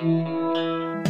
You're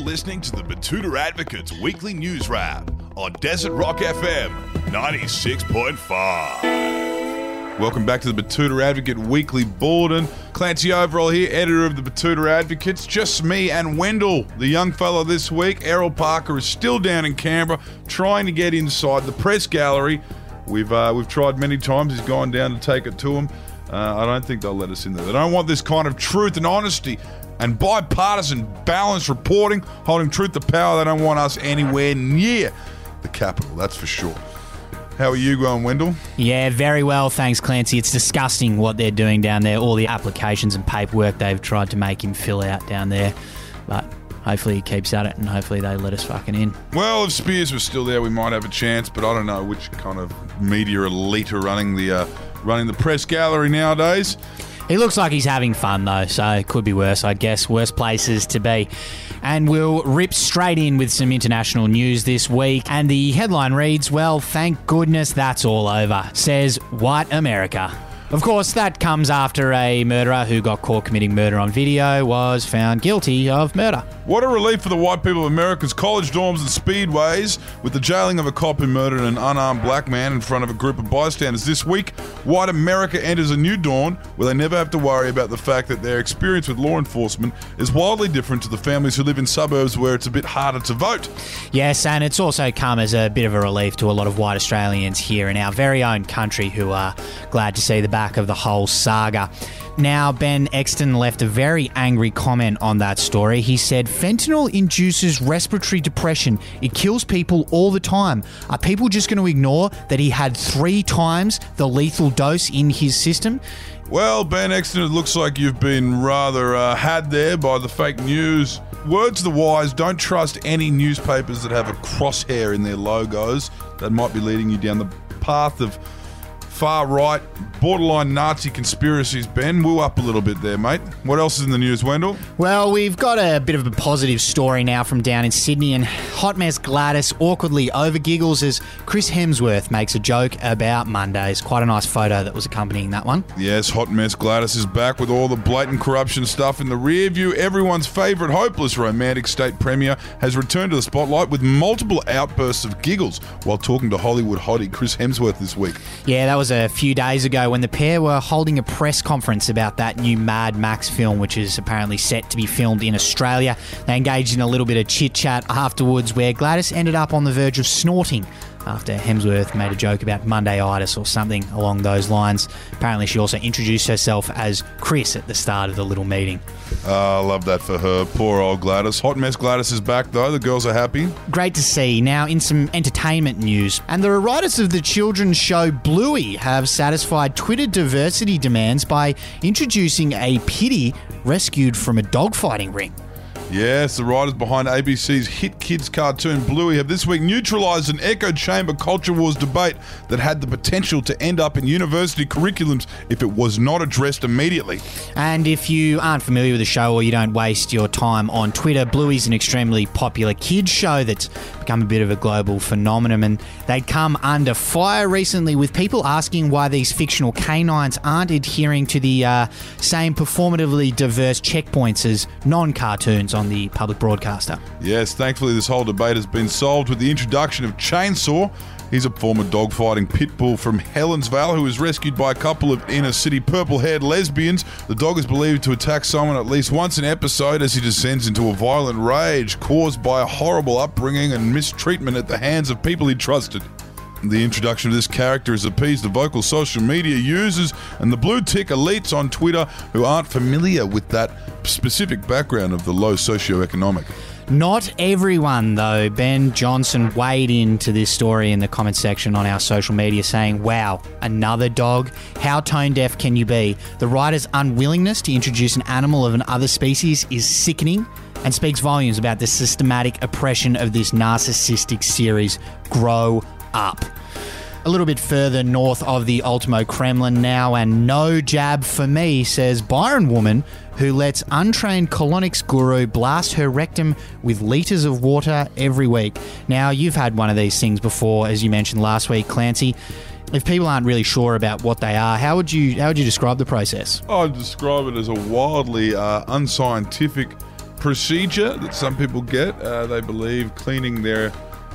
listening to the Betoota Advocates Weekly News Wrap on Desert Rock FM 96.5. Welcome back to the Betoota Advocate Weekly Bulletin. Clancy Overell here, editor of the Betoota Advocates. Just me and Wendell, the young fellow this week. Errol Parker is still down in Canberra trying to get inside the press gallery. We've uh, we've tried many times. He's gone down to take it to him. Uh, I don't think they'll let us in there. They don't want this kind of truth and honesty and bipartisan, balanced reporting, holding truth to power. They don't want us anywhere near the capital, that's for sure. How are you going, Wendell? Yeah, very well, thanks, Clancy. It's disgusting what they're doing down there, all the applications and paperwork they've tried to make him fill out down there. But hopefully he keeps at it and hopefully they let us fucking in. Well, if Spears was still there, we might have a chance, but I don't know which kind of media elite are running the uh, running the press gallery nowadays. He looks like he's having fun though, so it could be worse, I guess. Worse places to be. And we'll rip straight in with some international news this week. And the headline reads, Well, thank goodness that's all over, says White America. Of course, that comes after a murderer who got caught committing murder on video was found guilty of murder. What a relief for the white people of America's college dorms and speedways with the jailing of a cop who murdered an unarmed black man in front of a group of bystanders. This week, white America enters a new dawn where they never have to worry about the fact that their experience with law enforcement is wildly different to the families who live in suburbs where it's a bit harder to vote. Yes, and it's also come as a bit of a relief to a lot of white Australians here in our very own country who are glad to see the back of the whole saga. Now, Ben Exton left a very angry comment on that story. He said, Fentanyl induces respiratory depression. It kills people all the time. Are people just going to ignore that he had three times the lethal dose in his system? Well, Ben Exton, it looks like you've been rather uh, had there by the fake news. Words to the wise don't trust any newspapers that have a crosshair in their logos. That might be leading you down the path of far right, borderline Nazi conspiracies. Ben, woo up a little bit there, mate. What else is in the news, Wendell? Well, we've got a bit of a positive story now from down in Sydney, and Hot Mess Gladys awkwardly over giggles as Chris Hemsworth makes a joke about Mondays. Quite a nice photo that was accompanying that one. Yes, Hot Mess Gladys is back with all the blatant corruption stuff in the rear view. Everyone's favourite hopeless romantic state premier has returned to the spotlight with multiple outbursts of giggles while talking to Hollywood hottie Chris Hemsworth this week. Yeah, that was a few days ago when the pair were holding a press conference about that new Mad Max film, which is apparently set to be filmed in Australia. They engaged in a little bit of chit chat afterwards, where Gladys ended up on the verge of snorting after Hemsworth made a joke about Mondayitis or something along those lines. Apparently, she also introduced herself as Chris at the start of the little meeting. Oh, I love that for her. Poor old Gladys. Hot Mess Gladys is back, though. The girls are happy. Great to see. Now, in some entertainment news, and the writers of the children's show Bluey have satisfied Twitter diversity demands by introducing a pitty rescued from a dogfighting ring. Yes, the writers behind ABC's hit kids cartoon Bluey have this week neutralised an echo chamber culture wars debate that had the potential to end up in university curriculums if it was not addressed immediately. And if you aren't familiar with the show or you don't waste your time on Twitter, Bluey's an extremely popular kids show that's become a bit of a global phenomenon. And they'd come under fire recently with people asking why these fictional canines aren't adhering to the uh, same performatively diverse checkpoints as non cartoons on the public broadcaster. Yes, thankfully, this whole debate has been solved with the introduction of Chainsaw. He's a former dogfighting pit bull from Helensvale who was rescued by a couple of inner city purple haired lesbians. The dog is believed to attack someone at least once an episode as he descends into a violent rage caused by a horrible upbringing and mistreatment at the hands of people he trusted. The introduction of this character has appeased the vocal social media users and the blue tick elites on Twitter who aren't familiar with that specific background of the low socioeconomic. Not everyone, though. Ben Johnson weighed into this story in the comment section on our social media saying, Wow, another dog? How tone deaf can you be? The writer's unwillingness to introduce an animal of another species is sickening and speaks volumes about the systematic oppression of this narcissistic series. Grow up. A little bit further north of the Ultimo Kremlin now, and no jab for me, says Byron woman who lets untrained colonics guru blast her rectum with litres of water every week. Now, you've had one of these things before, as you mentioned last week, Clancy. if people aren't really sure about what they are, how would you how would you describe the process? I'd describe it as a wildly uh, unscientific procedure that some people get. Uh, they believe cleaning their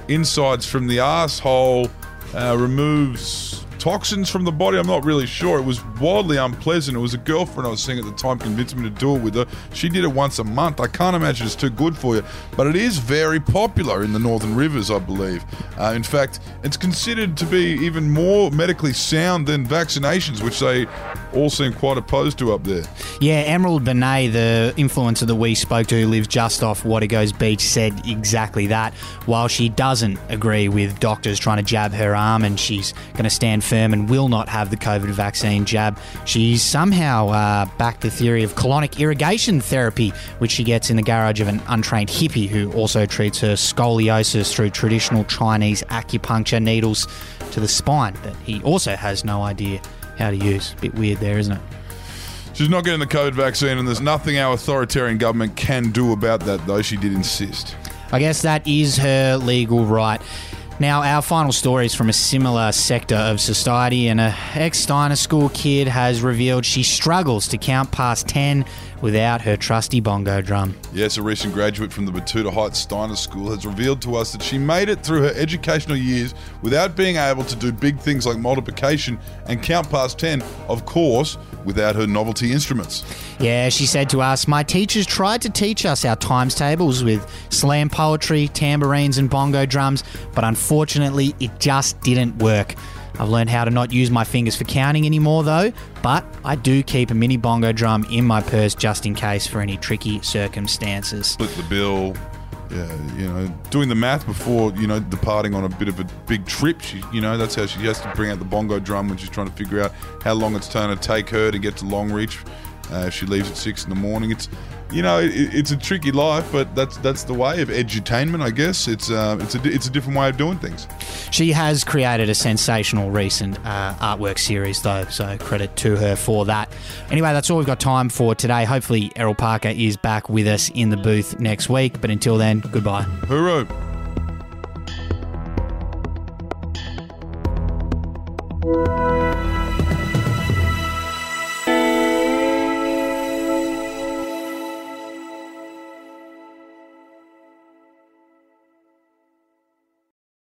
insides from the asshole uh, removes toxins from the body. I'm not really sure. It was wildly unpleasant. It was a girlfriend I was seeing at the time convinced me to do it with her. She did it once a month. I can't imagine it's too good for you, but it is very popular in the Northern Rivers, I believe. Uh, in fact, it's considered to be even more medically sound than vaccinations, which they all seem quite opposed to up there. Yeah, Emerald Benet, the influencer that we spoke to who lives just off Wategos Beach, said exactly that. While she doesn't agree with doctors trying to jab her arm and she's going to stand firm and will not have the COVID vaccine jab, she's somehow uh, backed the theory of colonic irrigation therapy, which she gets in the garage of an untrained hippie who also treats her scoliosis through traditional Chinese acupuncture needles to the spine that he also has no idea how to use. Bit weird there, isn't it? She's not getting the COVID vaccine, and there's nothing our authoritarian government can do about that, though she did insist. I guess that is her legal right. Now, our final story is from a similar sector of society, and a ex Steiner School kid has revealed she struggles to count past 10 without her trusty bongo drum. Yes, a recent graduate from the Betoota Heights Steiner School has revealed to us that she made it through her educational years without being able to do big things like multiplication and count past 10, of course, without her novelty instruments. Yeah, she said to us, My teachers tried to teach us our times tables with slam poetry, tambourines, and bongo drums, but unfortunately, it just didn't work. I've learned how to not use my fingers for counting anymore, though, but I do keep a mini bongo drum in my purse just in case for any tricky circumstances. Split the bill. Yeah, you know, doing the math before, you know, departing on a bit of a big trip. She, you know, that's how she has to bring out the bongo drum when she's trying to figure out how long it's going to take her to get to Longreach. Uh, if she leaves at six in the morning, it's you know, it, it's a tricky life, but that's that's the way of edutainment, I guess. It's uh, it's a it's a different way of doing things. She has created a sensational recent uh, artwork series, though, so credit to her for that. Anyway, that's all we've got time for today. Hopefully, Errol Parker is back with us in the booth next week, but until then, goodbye. Hooroo!